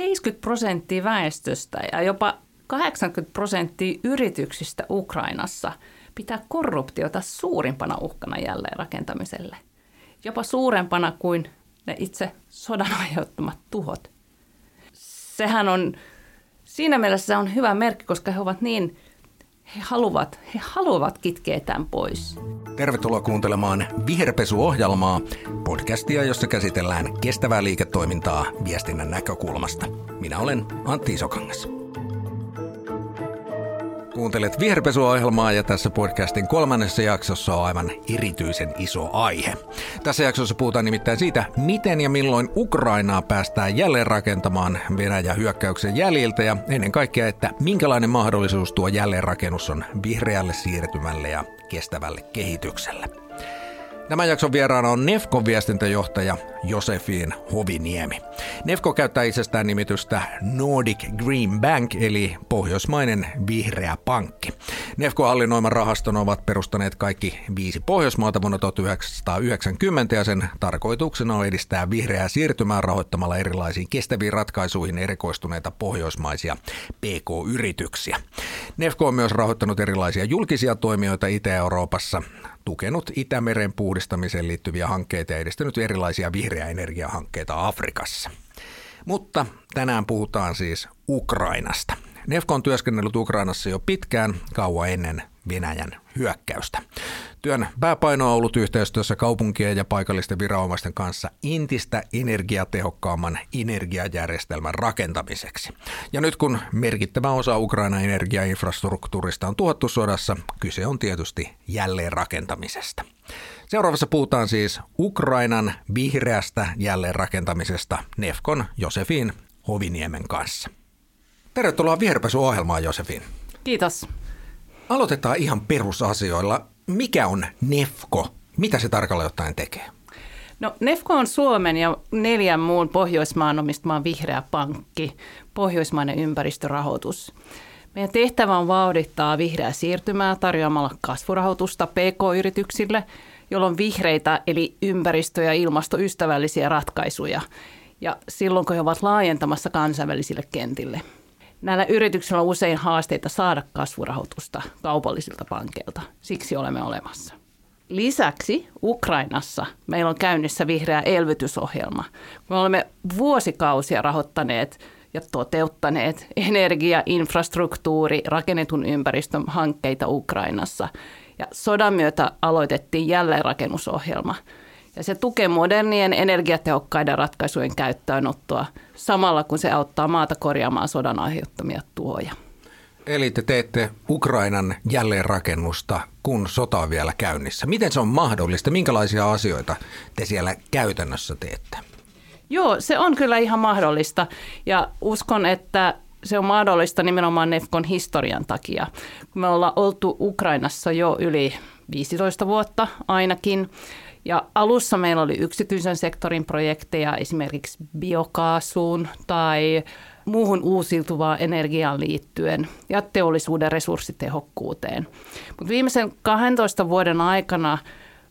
70 prosenttia väestöstä ja jopa 80 prosenttia yrityksistä Ukrainassa pitää korruptiota suurimpana uhkana jälleenrakentamiselle. Jopa suurempana kuin ne itse sodan aiheuttamat tuhot. Sehän on, siinä mielessä on hyvä merkki, koska he ovat niin, he haluavat, he haluavat kitkeä tämän pois. Tervetuloa kuuntelemaan Viherpesu-ohjelmaa, podcastia, jossa käsitellään kestävää liiketoimintaa viestinnän näkökulmasta. Minä olen Antti Isokangas. Kuuntelet viherpesuohjelmaa ja tässä podcastin kolmannessa jaksossa on aivan erityisen iso aihe. Tässä jaksossa puhutaan nimittäin siitä, miten ja milloin Ukrainaa päästään jälleen rakentamaan Venäjän hyökkäyksen jäljiltä ja ennen kaikkea, että minkälainen mahdollisuus tuo jälleenrakennus on vihreälle siirtymälle ja kestävälle kehitykselle. Tämän jakson vieraana on Nefkon viestintäjohtaja Josefin Hoviniemi. Nefko käyttää itsestään nimitystä Nordic Green Bank eli pohjoismainen vihreä pankki. Nefko hallinnoiman rahaston ovat perustaneet kaikki viisi Pohjoismaata vuonna 1990 ja sen tarkoituksena on edistää vihreää siirtymää rahoittamalla erilaisiin kestäviin ratkaisuihin erikoistuneita pohjoismaisia PK-yrityksiä. Nefko on myös rahoittanut erilaisia julkisia toimijoita Itä-Euroopassa, tukenut Itämeren puhdistamiseen liittyviä hankkeita ja edistänyt erilaisia vihreä energiahankkeita Afrikassa. Mutta tänään puhutaan siis Ukrainasta. Nefko on työskennellyt Ukrainassa jo pitkään, kauan ennen Venäjän hyökkäystä. Työn pääpaino on ollut yhteistyössä kaupunkien ja paikallisten viranomaisten kanssa intistä energiatehokkaamman energiajärjestelmän rakentamiseksi. Ja nyt kun merkittävä osa Ukrainan energiainfrastruktuurista on tuottu sodassa, kyse on tietysti jälleenrakentamisesta. Seuraavassa puhutaan siis Ukrainan vihreästä jälleenrakentamisesta Nefkon Josefin Hoviniemen kanssa. Tervetuloa Viherpesu-ohjelmaan, Josefin. Kiitos. Aloitetaan ihan perusasioilla. Mikä on Nefko? Mitä se tarkalleen ottaen tekee? No Nefko on Suomen ja neljän muun Pohjoismaan omistama vihreä pankki, pohjoismainen ympäristörahoitus. Meidän tehtävä on vauhdittaa vihreää siirtymää tarjoamalla kasvurahoitusta PK-yrityksille, jolloin vihreitä eli ympäristö- ja ilmastoystävällisiä ratkaisuja ja silloin kun he ovat laajentamassa kansainvälisille kentille – Näillä yrityksillä on usein haasteita saada kasvurahoitusta kaupallisilta pankeilta. Siksi olemme olemassa. Lisäksi Ukrainassa meillä on käynnissä vihreä elvytysohjelma. Me olemme vuosikausia rahoittaneet ja toteuttaneet energia, infrastruktuuri, rakennetun ympäristön hankkeita Ukrainassa. Ja sodan myötä aloitettiin jälleenrakennusohjelma – ja se tukee modernien energiatehokkaiden ratkaisujen käyttöönottoa samalla kun se auttaa maata korjaamaan sodan aiheuttamia tuhoja. Eli te teette Ukrainan jälleenrakennusta, kun sota on vielä käynnissä. Miten se on mahdollista? Minkälaisia asioita te siellä käytännössä teette? Joo, se on kyllä ihan mahdollista ja uskon, että se on mahdollista nimenomaan Nefkon historian takia. Me ollaan oltu Ukrainassa jo yli 15 vuotta ainakin ja alussa meillä oli yksityisen sektorin projekteja esimerkiksi biokaasuun tai muuhun uusiutuvaan energiaan liittyen ja teollisuuden resurssitehokkuuteen. Mutta viimeisen 12 vuoden aikana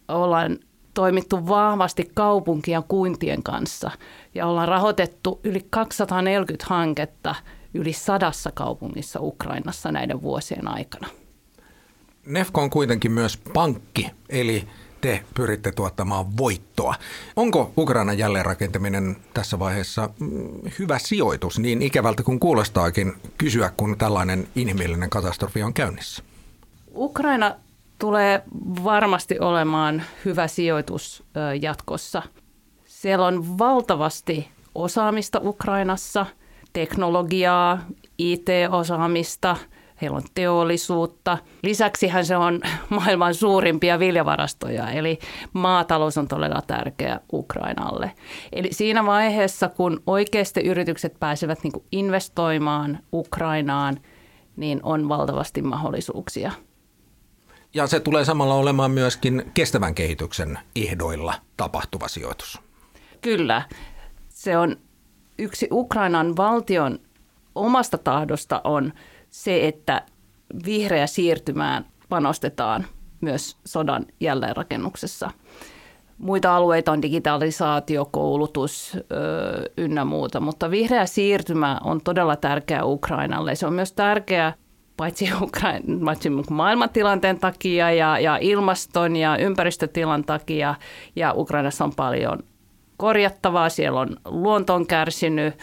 ollaan toimittu vahvasti kaupunkien ja kuntien kanssa ja ollaan rahoitettu yli 240 hanketta yli sadassa kaupungissa Ukrainassa näiden vuosien aikana. Nefko on kuitenkin myös pankki, eli te pyritte tuottamaan voittoa. Onko Ukrainan jälleenrakentaminen tässä vaiheessa mm, hyvä sijoitus, niin ikävältä kuin kuulostaakin kysyä, kun tällainen inhimillinen katastrofi on käynnissä? Ukraina tulee varmasti olemaan hyvä sijoitus jatkossa. Siellä on valtavasti osaamista Ukrainassa, teknologiaa, IT-osaamista – heillä on teollisuutta. Lisäksihän se on maailman suurimpia viljavarastoja, eli maatalous on todella tärkeä Ukrainalle. Eli siinä vaiheessa, kun oikeasti yritykset pääsevät niin investoimaan Ukrainaan, niin on valtavasti mahdollisuuksia. Ja se tulee samalla olemaan myöskin kestävän kehityksen ehdoilla tapahtuva sijoitus. Kyllä. Se on yksi Ukrainan valtion omasta tahdosta on se, että vihreä siirtymään panostetaan myös sodan jälleenrakennuksessa. Muita alueita on digitalisaatio, koulutus ynnä muuta, mutta vihreä siirtymä on todella tärkeä Ukrainalle. Se on myös tärkeä paitsi, Ukraina, paitsi maailmantilanteen takia ja, ja ilmaston ja ympäristötilan takia. Ja Ukrainassa on paljon korjattavaa, siellä on luonto kärsinyt,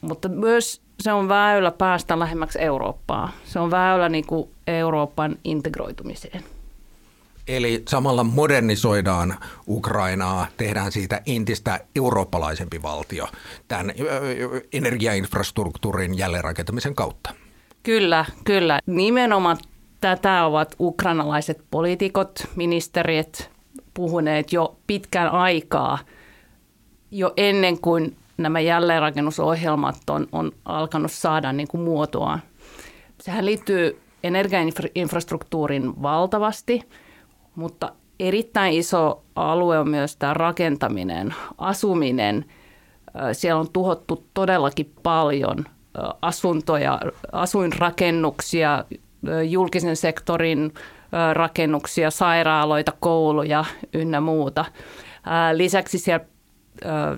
mutta myös se on väylä päästä lähemmäksi Eurooppaa. Se on väylä niin kuin Euroopan integroitumiseen. Eli samalla modernisoidaan Ukrainaa, tehdään siitä entistä eurooppalaisempi valtio tämän energiainfrastruktuurin jälleenrakentamisen kautta. Kyllä, kyllä. Nimenomaan tätä ovat ukrainalaiset poliitikot, ministerit puhuneet jo pitkän aikaa, jo ennen kuin nämä jälleenrakennusohjelmat on, on alkanut saada niin kuin muotoa. Sehän liittyy energiainfrastruktuurin valtavasti, mutta erittäin iso alue on myös tämä rakentaminen, asuminen. Siellä on tuhottu todellakin paljon asuntoja, asuinrakennuksia, julkisen sektorin rakennuksia, sairaaloita, kouluja ynnä muuta. Lisäksi siellä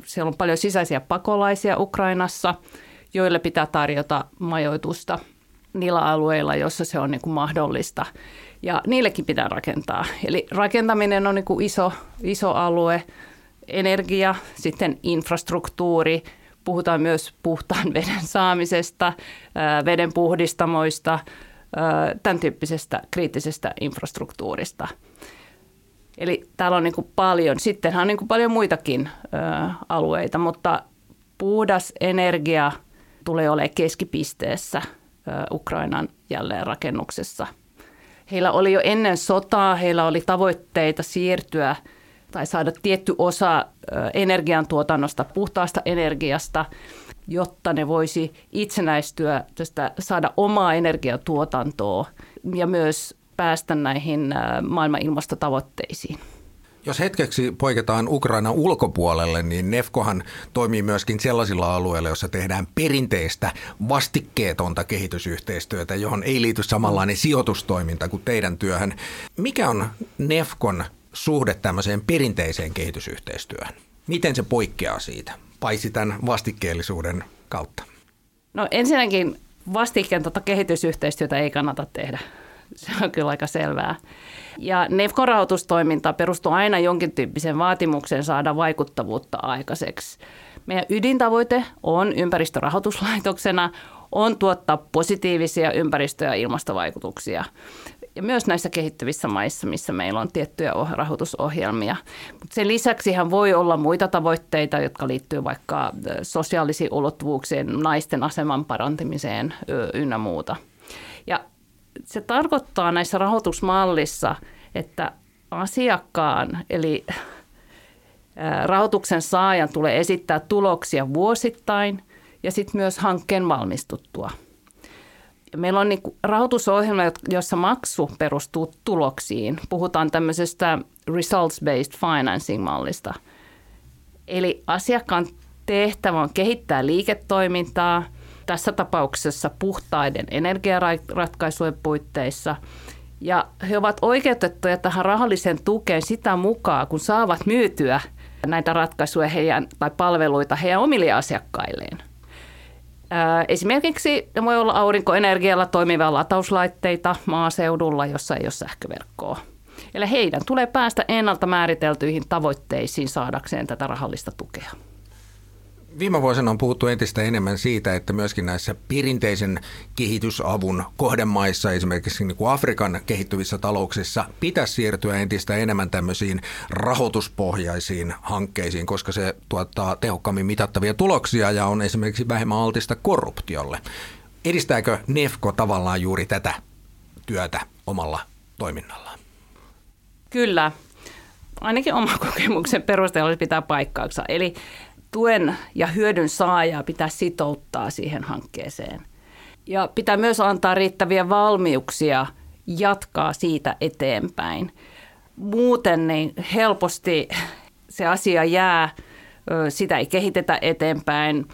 siellä on paljon sisäisiä pakolaisia Ukrainassa, joille pitää tarjota majoitusta niillä alueilla, joissa se on niin kuin mahdollista. Ja niillekin pitää rakentaa. Eli rakentaminen on niin kuin iso, iso alue, energia, sitten infrastruktuuri, puhutaan myös puhtaan veden saamisesta, veden puhdistamoista, tämän tyyppisestä kriittisestä infrastruktuurista – Eli täällä on niin kuin paljon, sittenhän on niin kuin paljon muitakin ö, alueita, mutta puhdas energia tulee olemaan keskipisteessä ö, Ukrainan jälleenrakennuksessa. Heillä oli jo ennen sotaa, heillä oli tavoitteita siirtyä tai saada tietty osa energiantuotannosta puhtaasta energiasta, jotta ne voisi itsenäistyä, tästä, saada omaa energiatuotantoa ja myös päästä näihin äh, maailman ilmastotavoitteisiin. Jos hetkeksi poiketaan Ukraina ulkopuolelle, niin Nefkohan toimii myöskin sellaisilla alueilla, joissa tehdään perinteistä vastikkeetonta kehitysyhteistyötä, johon ei liity samanlainen sijoitustoiminta kuin teidän työhön. Mikä on Nefkon suhde tämmöiseen perinteiseen kehitysyhteistyöhön? Miten se poikkeaa siitä, paitsi tämän vastikkeellisuuden kautta? No ensinnäkin vastikkeetonta kehitysyhteistyötä ei kannata tehdä. Se on kyllä aika selvää. Ja Nefkon rahoitustoiminta perustuu aina jonkin tyyppisen vaatimukseen saada vaikuttavuutta aikaiseksi. Meidän ydintavoite on ympäristörahoituslaitoksena on tuottaa positiivisia ympäristö- ja ilmastovaikutuksia. Ja myös näissä kehittyvissä maissa, missä meillä on tiettyjä rahoitusohjelmia. Mutta sen lisäksi voi olla muita tavoitteita, jotka liittyy vaikka sosiaalisiin ulottuvuuksiin, naisten aseman parantamiseen ynnä muuta. Ja se tarkoittaa näissä rahoitusmallissa, että asiakkaan eli rahoituksen saajan tulee esittää tuloksia vuosittain ja sitten myös hankkeen valmistuttua. Meillä on niin rahoitusohjelma, jossa maksu perustuu tuloksiin. Puhutaan tämmöisestä results-based financing-mallista. Eli asiakkaan tehtävä on kehittää liiketoimintaa – tässä tapauksessa puhtaiden energiaratkaisujen puitteissa. Ja he ovat oikeutettuja tähän rahalliseen tukeen sitä mukaan, kun saavat myytyä näitä ratkaisuja heidän, tai palveluita heidän omille asiakkailleen. Esimerkiksi ne voi olla aurinkoenergialla toimivia latauslaitteita maaseudulla, jossa ei ole sähköverkkoa. Eli heidän tulee päästä ennalta määriteltyihin tavoitteisiin saadakseen tätä rahallista tukea. Viime vuosina on puhuttu entistä enemmän siitä, että myöskin näissä perinteisen kehitysavun kohdemaissa, esimerkiksi niin kuin Afrikan kehittyvissä talouksissa, pitäisi siirtyä entistä enemmän tämmöisiin rahoituspohjaisiin hankkeisiin, koska se tuottaa tehokkaammin mitattavia tuloksia ja on esimerkiksi vähemmän altista korruptiolle. Edistääkö NEFCO tavallaan juuri tätä työtä omalla toiminnallaan? Kyllä. Ainakin oma kokemuksen perusteella pitää paikkauksia. Eli tuen ja hyödyn saajaa pitää sitouttaa siihen hankkeeseen. Ja pitää myös antaa riittäviä valmiuksia jatkaa siitä eteenpäin. Muuten niin helposti se asia jää, sitä ei kehitetä eteenpäin,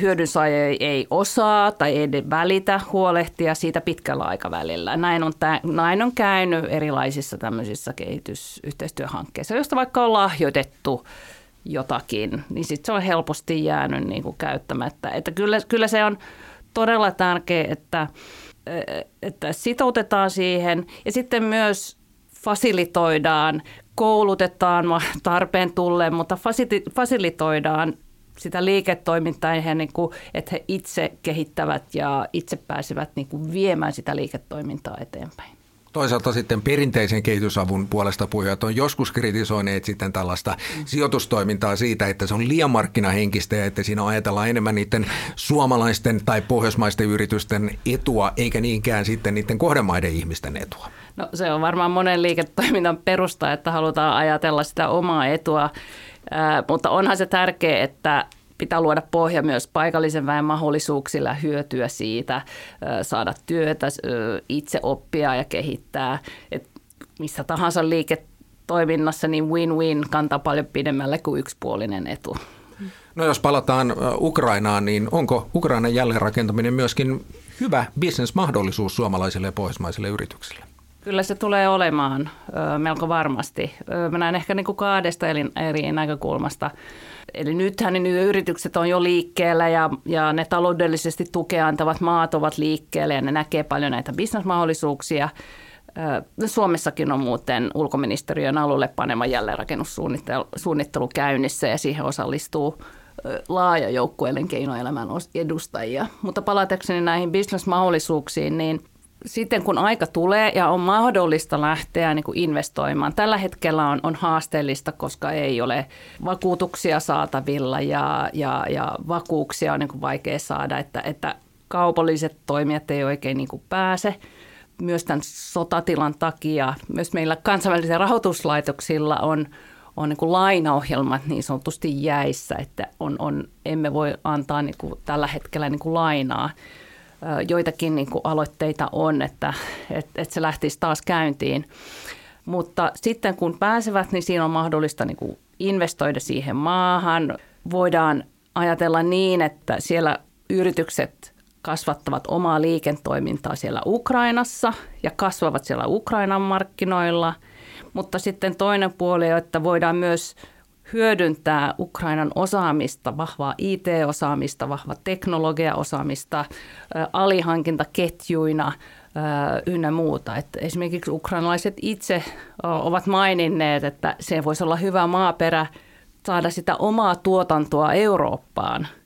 hyödynsaaja ei osaa tai ei välitä huolehtia siitä pitkällä aikavälillä. Näin on, näin on käynyt erilaisissa tämmöisissä kehitysyhteistyöhankkeissa, joista vaikka on lahjoitettu jotakin, niin sitten se on helposti jäänyt niin kuin käyttämättä. Että kyllä, kyllä se on todella tärkeää, että, että sitoutetaan siihen ja sitten myös fasilitoidaan, koulutetaan tarpeen tulleen, mutta fasilitoidaan sitä liiketoimintaa, niin kuin, että he itse kehittävät ja itse pääsevät niin kuin viemään sitä liiketoimintaa eteenpäin. Toisaalta sitten perinteisen kehitysavun puolesta puhujat on joskus kritisoineet sitten tällaista sijoitustoimintaa siitä, että se on liian markkinahenkistä ja että siinä ajatellaan enemmän niiden suomalaisten tai pohjoismaisten yritysten etua, eikä niinkään sitten niiden kohdemaiden ihmisten etua. No se on varmaan monen liiketoiminnan perusta, että halutaan ajatella sitä omaa etua, mutta onhan se tärkeää, että pitää luoda pohja myös paikallisen väen mahdollisuuksilla hyötyä siitä, saada työtä, itse oppia ja kehittää. Et missä tahansa liiketoiminnassa niin win-win kantaa paljon pidemmälle kuin yksipuolinen etu. No jos palataan Ukrainaan, niin onko Ukrainan jälleenrakentaminen myöskin hyvä bisnesmahdollisuus suomalaisille ja pohjoismaisille yrityksille? Kyllä se tulee olemaan melko varmasti. Mä näen ehkä niin kuin kahdesta eri näkökulmasta. Eli nythän niin yritykset on jo liikkeellä ja, ja ne taloudellisesti tukea antavat maat ovat liikkeellä ja ne näkee paljon näitä bisnesmahdollisuuksia. Suomessakin on muuten ulkoministeriön alulle panema jälleenrakennussuunnittelu käynnissä ja siihen osallistuu laaja joukko elinkeinoelämän edustajia. Mutta palatakseni näihin bisnesmahdollisuuksiin, niin – sitten kun aika tulee ja on mahdollista lähteä niin kuin investoimaan, tällä hetkellä on, on haasteellista, koska ei ole vakuutuksia saatavilla ja, ja, ja vakuuksia on niin kuin vaikea saada, että, että kaupalliset toimijat ei oikein niin kuin pääse. Myös tämän sotatilan takia myös meillä kansainvälisillä rahoituslaitoksilla on, on niin kuin lainaohjelmat niin sanotusti jäissä, että on, on, emme voi antaa niin kuin tällä hetkellä niin kuin lainaa joitakin niin kuin aloitteita on, että, että, että se lähtisi taas käyntiin. Mutta sitten kun pääsevät, niin siinä on mahdollista niin kuin investoida siihen maahan. Voidaan ajatella niin, että siellä yritykset kasvattavat omaa liiketoimintaa siellä Ukrainassa ja kasvavat siellä Ukrainan markkinoilla. Mutta sitten toinen puoli on, että voidaan myös hyödyntää Ukrainan osaamista, vahvaa IT-osaamista, vahvaa teknologiaosaamista, alihankintaketjuina ynnä muuta. Että esimerkiksi ukrainalaiset itse ovat maininneet, että se voisi olla hyvä maaperä saada sitä omaa tuotantoa Eurooppaan –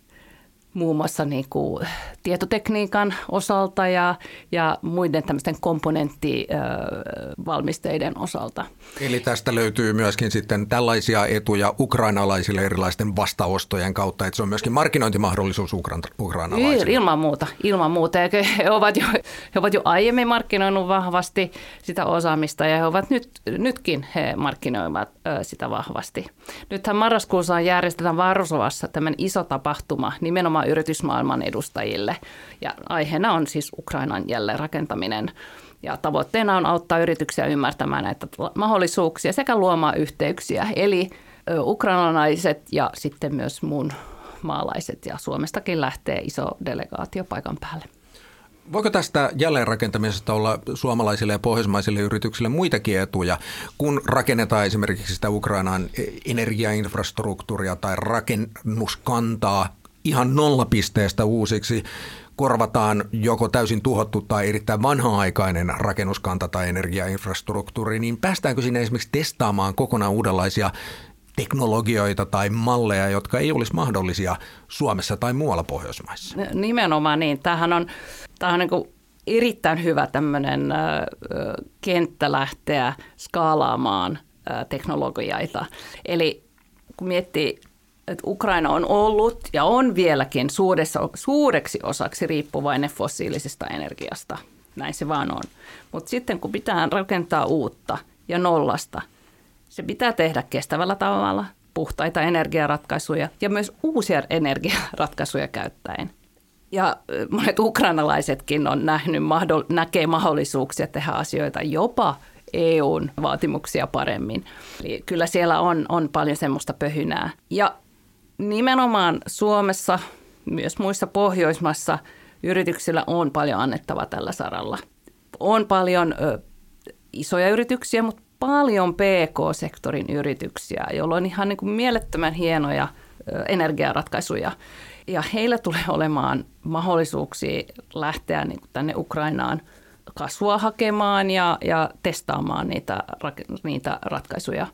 muun muassa niin kuin tietotekniikan osalta ja, ja muiden tämmöisten komponenttivalmisteiden osalta. Eli tästä löytyy myöskin sitten tällaisia etuja ukrainalaisille erilaisten vastaostojen kautta, että se on myöskin markkinointimahdollisuus ukrainalaisille. Ilman muuta, ilman muuta. Ja he, ovat jo, he ovat jo aiemmin markkinoinut vahvasti sitä osaamista ja he ovat nyt, nytkin he markkinoivat sitä vahvasti. Nythän marraskuussa järjestetään Varsovassa tämmöinen iso tapahtuma nimenomaan nimenomaan yritysmaailman edustajille. Ja aiheena on siis Ukrainan jälleenrakentaminen. Ja tavoitteena on auttaa yrityksiä ymmärtämään näitä mahdollisuuksia sekä luomaan yhteyksiä. Eli ukrainalaiset ja sitten myös muun maalaiset ja Suomestakin lähtee iso delegaatio paikan päälle. Voiko tästä jälleenrakentamisesta olla suomalaisille ja pohjoismaisille yrityksille muitakin etuja, kun rakennetaan esimerkiksi sitä Ukrainan energiainfrastruktuuria tai rakennuskantaa ihan nollapisteestä uusiksi korvataan joko täysin tuhottu tai erittäin vanha-aikainen rakennuskanta tai energiainfrastruktuuri, niin päästäänkö sinne esimerkiksi testaamaan kokonaan uudenlaisia teknologioita tai malleja, jotka ei olisi mahdollisia Suomessa tai muualla Pohjoismaissa? Nimenomaan niin. Tämähän on, tämähän on niin erittäin hyvä tämmöinen kenttä lähteä skaalaamaan teknologioita. Eli kun miettii että Ukraina on ollut ja on vieläkin suuressa, suureksi osaksi riippuvainen fossiilisesta energiasta. Näin se vaan on. Mutta sitten kun pitää rakentaa uutta ja nollasta, se pitää tehdä kestävällä tavalla, puhtaita energiaratkaisuja ja myös uusia energiaratkaisuja käyttäen. Ja monet ukrainalaisetkin on nähnyt, näkee mahdollisuuksia tehdä asioita jopa EUn vaatimuksia paremmin. Eli kyllä siellä on, on paljon semmoista pöhynää. Ja nimenomaan Suomessa myös muissa Pohjoismaissa yrityksillä on paljon annettavaa tällä saralla. On paljon ö, isoja yrityksiä, mutta paljon PK-sektorin yrityksiä, joilla on ihan niin kuin mielettömän hienoja ö, energiaratkaisuja. Ja heillä tulee olemaan mahdollisuuksia lähteä niin kuin tänne Ukrainaan kasvua hakemaan ja, ja testaamaan niitä, niitä ratkaisuja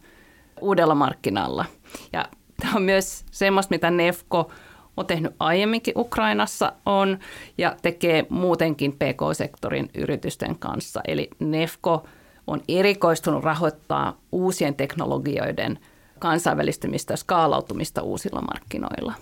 uudella markkinalla. Ja tämä on myös semmoista, mitä Nefko on tehnyt aiemminkin Ukrainassa on ja tekee muutenkin PK-sektorin yritysten kanssa. Eli Nefko on erikoistunut rahoittaa uusien teknologioiden kansainvälistymistä ja skaalautumista uusilla markkinoilla.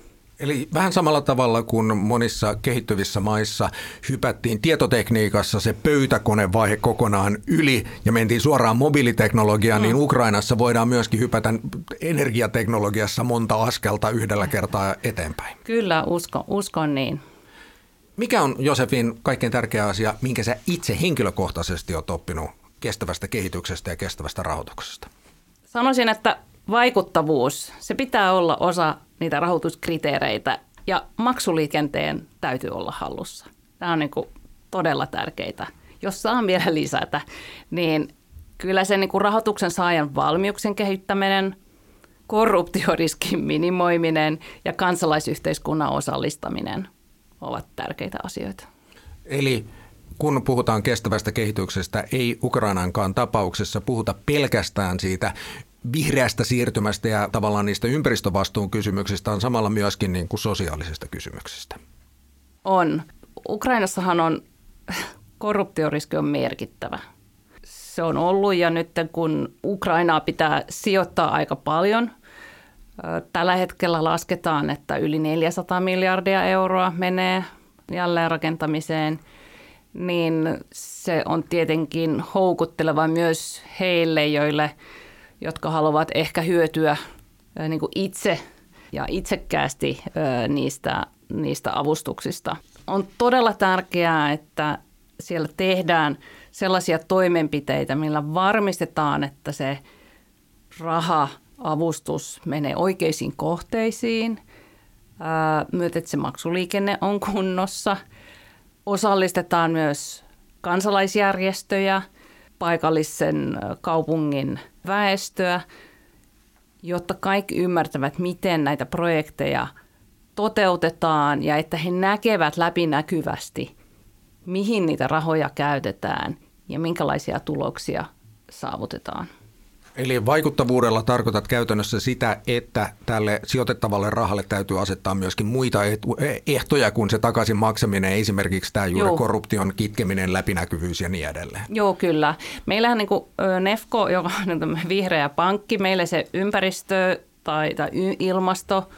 Eli vähän samalla tavalla kuin monissa kehittyvissä maissa hypättiin tietotekniikassa se pöytäkonevaihe kokonaan yli ja mentiin suoraan mobiiliteknologiaan, niin mm. niin Ukrainassa voidaan myöskin hypätä energiateknologiassa monta askelta yhdellä kertaa eteenpäin. Kyllä, uskon, uskon niin. Mikä on Josefin kaikkein tärkeä asia, minkä sä itse henkilökohtaisesti olet oppinut kestävästä kehityksestä ja kestävästä rahoituksesta? Sanoisin, että vaikuttavuus, se pitää olla osa niitä rahoituskriteereitä ja maksuliikenteen täytyy olla hallussa. Tämä on niin kuin todella tärkeitä. Jos saan vielä lisätä, niin kyllä se niin kuin rahoituksen saajan valmiuksen kehittäminen, korruptioriskin minimoiminen ja kansalaisyhteiskunnan osallistaminen ovat tärkeitä asioita. Eli kun puhutaan kestävästä kehityksestä, ei Ukrainankaan tapauksessa puhuta pelkästään siitä vihreästä siirtymästä ja tavallaan niistä ympäristövastuun kysymyksistä on samalla myöskin niin kuin sosiaalisista kysymyksistä. On. Ukrainassahan on korruptioriski on merkittävä. Se on ollut ja nyt kun Ukrainaa pitää sijoittaa aika paljon, tällä hetkellä lasketaan, että yli 400 miljardia euroa menee jälleenrakentamiseen, niin se on tietenkin houkutteleva myös heille, joille – jotka haluavat ehkä hyötyä niin kuin itse ja itsekkäästi niistä, niistä avustuksista. On todella tärkeää, että siellä tehdään sellaisia toimenpiteitä, millä varmistetaan, että se raha, avustus menee oikeisiin kohteisiin, myötä, että se maksuliikenne on kunnossa. Osallistetaan myös kansalaisjärjestöjä, paikallisen kaupungin – väestöä, jotta kaikki ymmärtävät, miten näitä projekteja toteutetaan ja että he näkevät läpinäkyvästi, mihin niitä rahoja käytetään ja minkälaisia tuloksia saavutetaan. Eli vaikuttavuudella tarkoitat käytännössä sitä, että tälle sijoitettavalle rahalle täytyy asettaa myöskin muita ehtoja kuin se takaisin maksaminen, esimerkiksi tämä juuri Joo. korruption kitkeminen, läpinäkyvyys ja niin edelleen. Joo, kyllä. Meillähän niin kuin Nefco, joka on vihreä pankki, meillä se ympäristö tai, tai ilmasto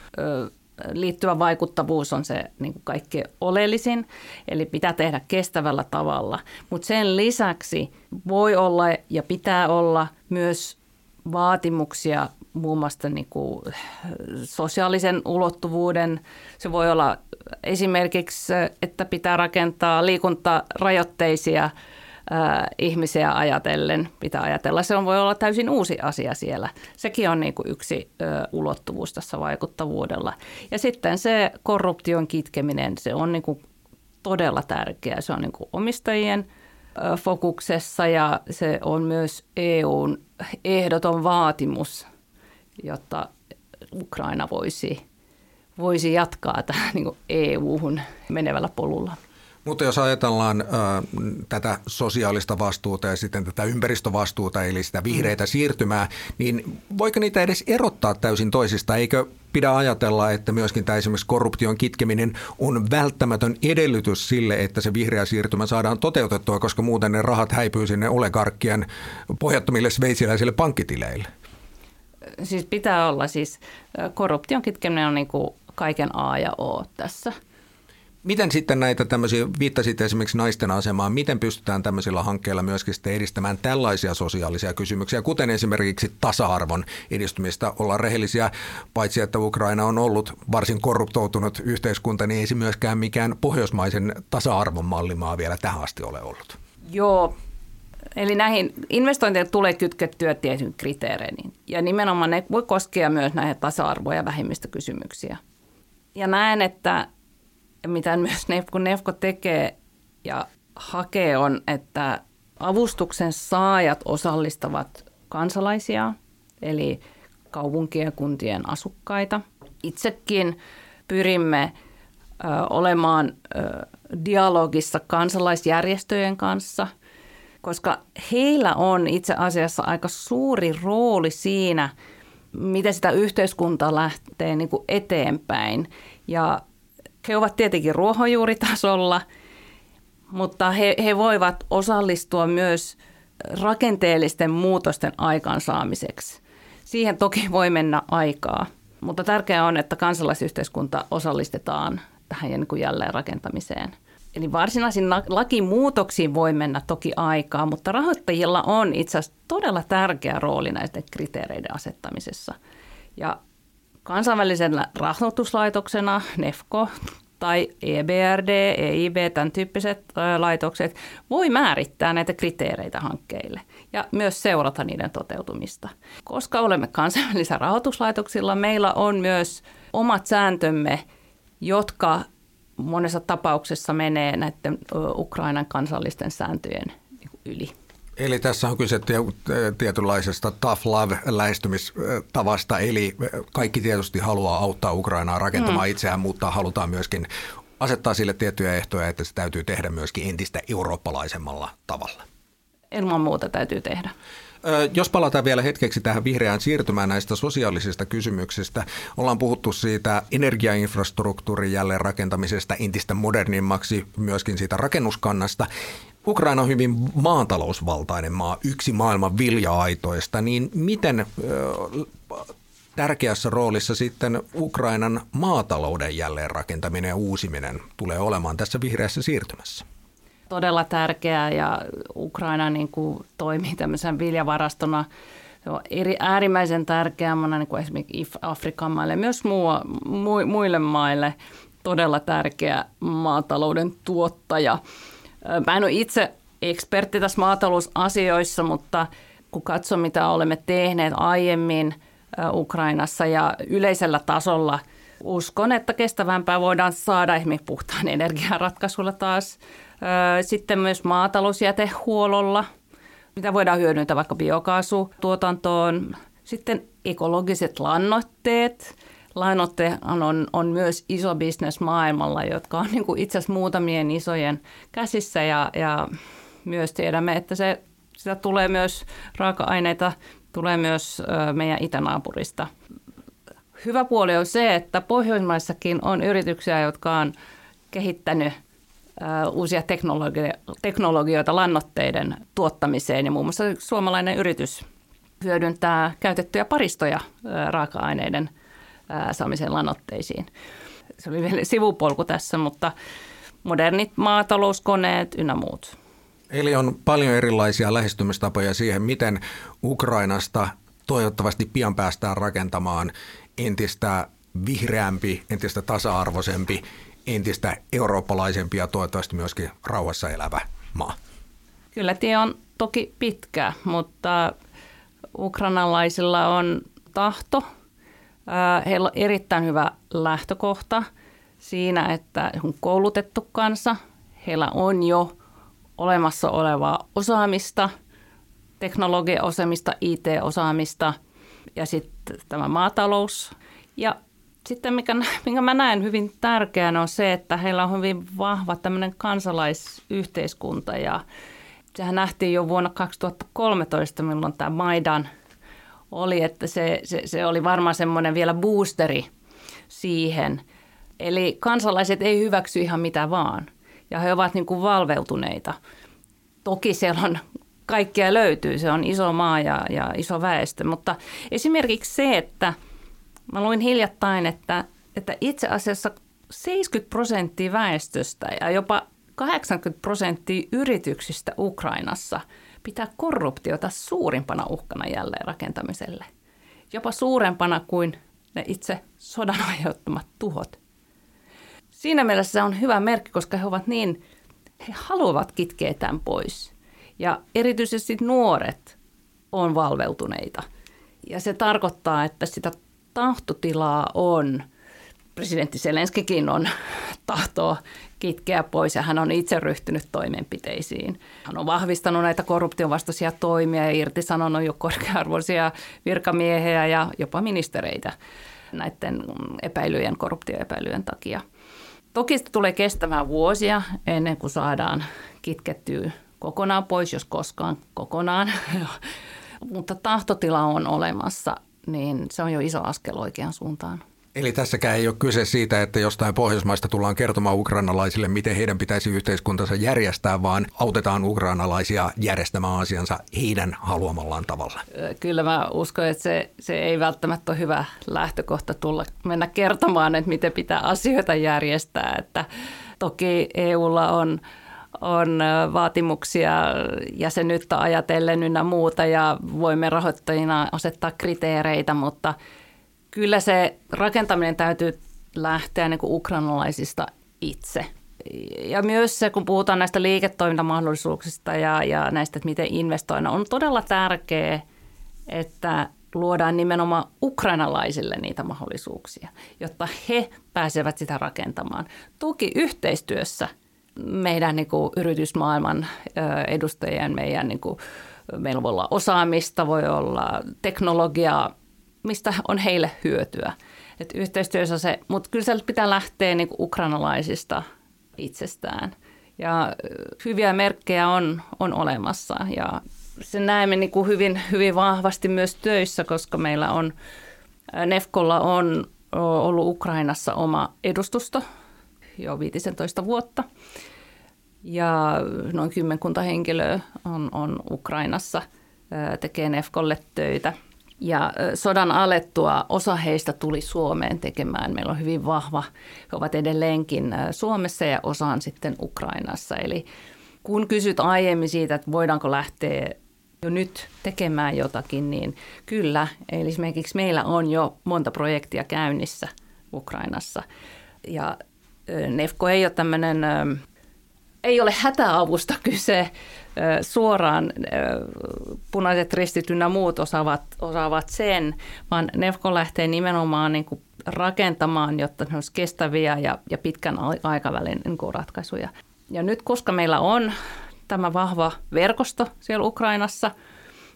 liittyvä vaikuttavuus on se niin kuin kaikkein oleellisin, eli pitää tehdä kestävällä tavalla. Mutta sen lisäksi voi olla ja pitää olla myös vaatimuksia muun muassa niin kuin sosiaalisen ulottuvuuden. Se voi olla esimerkiksi, että pitää rakentaa liikuntarajoitteisia ää, ihmisiä ajatellen. Pitää ajatella, se on, voi olla täysin uusi asia siellä. Sekin on niin kuin yksi ää, ulottuvuus tässä vaikuttavuudella. Ja sitten se korruption kitkeminen, se on niin kuin todella tärkeää. Se on niin kuin omistajien – fokuksessa ja se on myös EUn ehdoton vaatimus, jotta Ukraina voisi, voisi jatkaa tähän niin EU-hun menevällä polulla. Mutta jos ajatellaan äh, tätä sosiaalista vastuuta ja sitten tätä ympäristövastuuta, eli sitä vihreitä mm. siirtymää, niin voiko niitä edes erottaa täysin toisista? Eikö pidä ajatella, että myöskin tämä esimerkiksi korruption kitkeminen on välttämätön edellytys sille, että se vihreä siirtymä saadaan toteutettua, koska muuten ne rahat häipyy sinne olegarkkien pohjattomille sveitsiläisille pankkitileille? Siis pitää olla. Siis korruption kitkeminen on niin kuin kaiken A ja O tässä – Miten sitten näitä tämmöisiä, viittasit esimerkiksi naisten asemaan, miten pystytään tämmöisillä hankkeilla myöskin sitten edistämään tällaisia sosiaalisia kysymyksiä, kuten esimerkiksi tasa-arvon edistymistä, olla rehellisiä, paitsi että Ukraina on ollut varsin korruptoitunut yhteiskunta, niin ei se myöskään mikään pohjoismaisen tasa-arvon mallimaa vielä tähän asti ole ollut. Joo, Eli näihin investointeihin tulee kytkettyä tietyn kriteereihin. Ja nimenomaan ne voi koskea myös näihin tasa-arvo- ja vähemmistökysymyksiä. Ja näen, että mitä myös kun Nefko tekee ja hakee on, että avustuksen saajat osallistavat kansalaisia, eli kaupunkien ja kuntien asukkaita. Itsekin pyrimme ö, olemaan ö, dialogissa kansalaisjärjestöjen kanssa, koska heillä on itse asiassa aika suuri rooli siinä, miten sitä yhteiskuntaa lähtee niin kuin eteenpäin. Ja he ovat tietenkin ruohonjuuritasolla, mutta he, he voivat osallistua myös rakenteellisten muutosten aikaansaamiseksi. Siihen toki voi mennä aikaa, mutta tärkeää on, että kansalaisyhteiskunta osallistetaan tähän niin jälleenrakentamiseen. Eli varsinaisiin lakimuutoksiin voi mennä toki aikaa, mutta rahoittajilla on itse asiassa todella tärkeä rooli näiden kriteereiden asettamisessa. Ja kansainvälisenä rahoituslaitoksena NEFCO tai EBRD, EIB, tämän tyyppiset laitokset voi määrittää näitä kriteereitä hankkeille ja myös seurata niiden toteutumista. Koska olemme kansainvälisillä rahoituslaitoksilla, meillä on myös omat sääntömme, jotka monessa tapauksessa menee näiden Ukrainan kansallisten sääntöjen yli. Eli tässä on kyse tietynlaisesta tough love-lähestymistavasta, eli kaikki tietysti haluaa auttaa Ukrainaa rakentamaan mm. itseään, mutta halutaan myöskin asettaa sille tiettyjä ehtoja, että se täytyy tehdä myöskin entistä eurooppalaisemmalla tavalla. Ilman muuta täytyy tehdä. Jos palataan vielä hetkeksi tähän vihreään siirtymään näistä sosiaalisista kysymyksistä, ollaan puhuttu siitä energiainfrastruktuurin jälleenrakentamisesta entistä modernimmaksi, myöskin siitä rakennuskannasta. Ukraina on hyvin maatalousvaltainen maa, yksi maailman vilja-aitoista, niin miten tärkeässä roolissa sitten Ukrainan maatalouden jälleenrakentaminen ja uusiminen tulee olemaan tässä vihreässä siirtymässä? Todella tärkeää ja Ukraina niin kuin toimii tämmöisen viljavarastona se on eri, äärimmäisen tärkeää niin kuin esimerkiksi Afrikan maille, myös muu, mu, muille maille todella tärkeä maatalouden tuottaja. Mä en ole itse ekspertti tässä maatalousasioissa, mutta kun katsoo mitä olemme tehneet aiemmin Ukrainassa ja yleisellä tasolla, uskon, että kestävämpää voidaan saada esimerkiksi puhtaan energiaratkaisulla taas. Sitten myös maatalousjätehuollolla, mitä voidaan hyödyntää vaikka biokaasutuotantoon. Sitten ekologiset lannoitteet. Lannoitteet on, on myös iso bisnes maailmalla, jotka on niin kuin itse asiassa muutamien isojen käsissä ja, ja myös tiedämme, että se, sitä tulee myös raaka-aineita, tulee myös meidän itänaapurista. Hyvä puoli on se, että Pohjoismaissakin on yrityksiä, jotka on kehittänyt uusia teknologioita lannoitteiden tuottamiseen ja muun muassa suomalainen yritys hyödyntää käytettyjä paristoja raaka-aineiden saamiseen lannoitteisiin. Se oli vielä sivupolku tässä, mutta modernit maatalouskoneet ynnä muut. Eli on paljon erilaisia lähestymistapoja siihen, miten Ukrainasta toivottavasti pian päästään rakentamaan entistä vihreämpi, entistä tasa-arvoisempi, entistä eurooppalaisempi ja toivottavasti myöskin rauhassa elävä maa. Kyllä tie on toki pitkä, mutta ukrainalaisilla on tahto. Heillä on erittäin hyvä lähtökohta siinä, että on koulutettu kansa. Heillä on jo olemassa olevaa osaamista, teknologiaosaamista, IT-osaamista ja sitten tämä maatalous. Ja sitten mikä, minkä mä näen hyvin tärkeänä on se, että heillä on hyvin vahva tämmöinen kansalaisyhteiskunta ja sehän nähtiin jo vuonna 2013, milloin tämä Maidan oli, että se, se, se oli varmaan semmoinen vielä boosteri siihen. Eli kansalaiset ei hyväksy ihan mitä vaan – ja he ovat niin kuin valveutuneita. Toki siellä on kaikkea löytyy, se on iso maa ja, ja iso väestö, mutta esimerkiksi se, että mä luin hiljattain, että, että itse asiassa 70 prosenttia väestöstä ja jopa 80 prosenttia yrityksistä Ukrainassa pitää korruptiota suurimpana uhkana jälleen rakentamiselle. Jopa suurempana kuin ne itse sodan aiheuttamat tuhot siinä mielessä se on hyvä merkki, koska he ovat niin, he haluavat kitkeä tämän pois. Ja erityisesti nuoret on valveutuneita. Ja se tarkoittaa, että sitä tahtotilaa on presidentti Selenskikin on tahtoa kitkeä pois ja hän on itse ryhtynyt toimenpiteisiin. Hän on vahvistanut näitä korruptiovastaisia toimia ja irtisanonut jo korkearvoisia virkamiehiä ja jopa ministereitä näiden epäilyjen, korruptioepäilyjen takia. Toki sitä tulee kestämään vuosia ennen kuin saadaan kitkettyä kokonaan pois, jos koskaan kokonaan. Mutta tahtotila on olemassa, niin se on jo iso askel oikeaan suuntaan. Eli tässäkään ei ole kyse siitä, että jostain Pohjoismaista tullaan kertomaan ukrainalaisille, miten heidän pitäisi yhteiskuntansa järjestää, vaan autetaan ukrainalaisia järjestämään asiansa heidän haluamallaan tavalla. Kyllä mä uskon, että se, se ei välttämättä ole hyvä lähtökohta tulla mennä kertomaan, että miten pitää asioita järjestää. Että toki EUlla on on vaatimuksia jäsenyyttä ajatellen ynnä muuta ja voimme rahoittajina asettaa kriteereitä, mutta – kyllä se rakentaminen täytyy lähteä niin kuin ukrainalaisista itse. Ja myös se, kun puhutaan näistä liiketoimintamahdollisuuksista ja, ja näistä, että miten investoida, on todella tärkeää, että luodaan nimenomaan ukrainalaisille niitä mahdollisuuksia, jotta he pääsevät sitä rakentamaan. Toki yhteistyössä meidän niin kuin, yritysmaailman edustajien, meidän niin kuin, meillä voi olla osaamista, voi olla teknologiaa, mistä on heille hyötyä. Et yhteistyössä se, mutta kyllä se pitää lähteä niin kuin ukrainalaisista itsestään. Ja hyviä merkkejä on, on olemassa ja se näemme niin kuin hyvin, hyvin vahvasti myös töissä, koska meillä on, Nefkolla on ollut Ukrainassa oma edustusto jo 15 vuotta. Ja noin kymmenkunta henkilöä on, on Ukrainassa, tekee Nefkolle töitä – ja sodan alettua osa heistä tuli Suomeen tekemään. Meillä on hyvin vahva, he ovat edelleenkin Suomessa ja osa on sitten Ukrainassa. Eli kun kysyt aiemmin siitä, että voidaanko lähteä jo nyt tekemään jotakin, niin kyllä. Eli esimerkiksi meillä on jo monta projektia käynnissä Ukrainassa. Ja Nefko ei ole tämmöinen, ei ole hätäavusta kyse, suoraan punaiset ristit ynnä muut osaavat, osaavat sen, vaan Nefko lähtee nimenomaan niin kuin rakentamaan, jotta ne olisi kestäviä ja, ja pitkän aikavälin niin kuin ratkaisuja. Ja nyt, koska meillä on tämä vahva verkosto siellä Ukrainassa,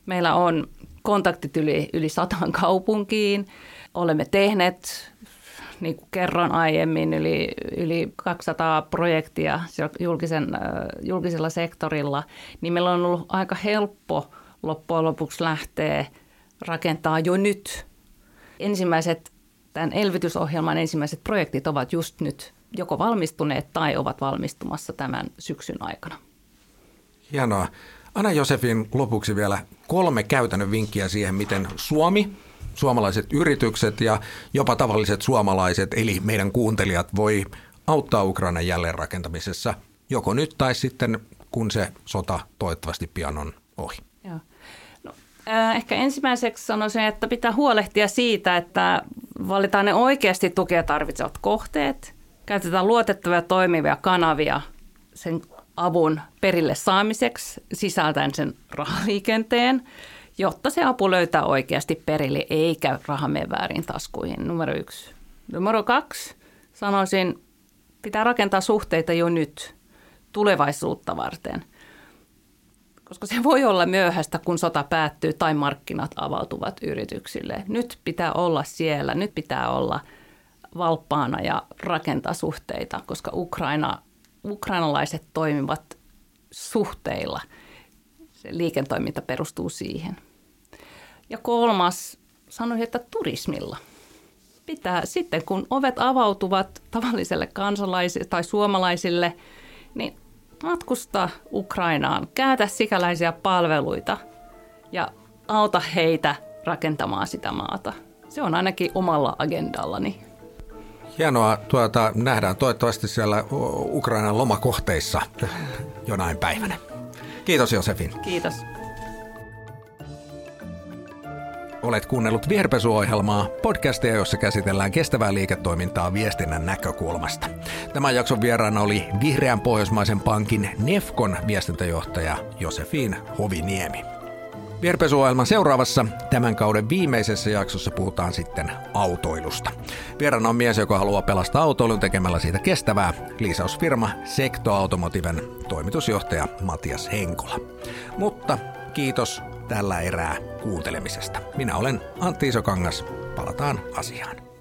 meillä on kontaktit yli, yli sataan kaupunkiin, olemme tehneet niin kuin kerron aiemmin, yli, yli 200 projektia julkisen, julkisella sektorilla, niin meillä on ollut aika helppo loppujen lopuksi lähteä rakentaa jo nyt. Ensimmäiset, tämän elvytysohjelman ensimmäiset projektit ovat just nyt joko valmistuneet tai ovat valmistumassa tämän syksyn aikana. Hienoa. Anna Josefin lopuksi vielä kolme käytännön vinkkiä siihen, miten Suomi suomalaiset yritykset ja jopa tavalliset suomalaiset, eli meidän kuuntelijat, voi auttaa Ukrainan jälleenrakentamisessa joko nyt tai sitten, kun se sota toivottavasti pian on ohi. Joo. No, äh, ehkä ensimmäiseksi sanoisin, että pitää huolehtia siitä, että valitaan ne oikeasti tukea tarvitsevat kohteet, käytetään luotettavia toimivia kanavia sen avun perille saamiseksi, sisältäen sen rahaliikenteen – jotta se apu löytää oikeasti perille eikä raha mene väärin taskuihin. Numero yksi. Numero kaksi, sanoisin, pitää rakentaa suhteita jo nyt tulevaisuutta varten. Koska se voi olla myöhäistä, kun sota päättyy tai markkinat avautuvat yrityksille. Nyt pitää olla siellä, nyt pitää olla valppaana ja rakentaa suhteita, koska Ukraina, ukrainalaiset toimivat suhteilla – se liiketoiminta perustuu siihen. Ja kolmas, sanoisin, että turismilla. Pitää sitten, kun ovet avautuvat tavalliselle kansalaisille tai suomalaisille, niin matkusta Ukrainaan, käytä sikäläisiä palveluita ja auta heitä rakentamaan sitä maata. Se on ainakin omalla agendallani. Hienoa. Tuota, nähdään toivottavasti siellä Ukrainan lomakohteissa jonain päivänä. Kiitos Josefin. Kiitos. Olet kuunnellut Viherpesuohjelmaa, podcastia, jossa käsitellään kestävää liiketoimintaa viestinnän näkökulmasta. Tämän jakson vieraana oli Vihreän pohjoismaisen pankin Nefkon viestintäjohtaja Josefin Hoviniemi. Vierpesuohjelman seuraavassa tämän kauden viimeisessä jaksossa puhutaan sitten autoilusta. Vieraana on mies, joka haluaa pelastaa autoilun tekemällä siitä kestävää. Liisausfirma Sekto Automotiven toimitusjohtaja Matias Henkola. Mutta kiitos tällä erää kuuntelemisesta. Minä olen Antti Isokangas. Palataan asiaan.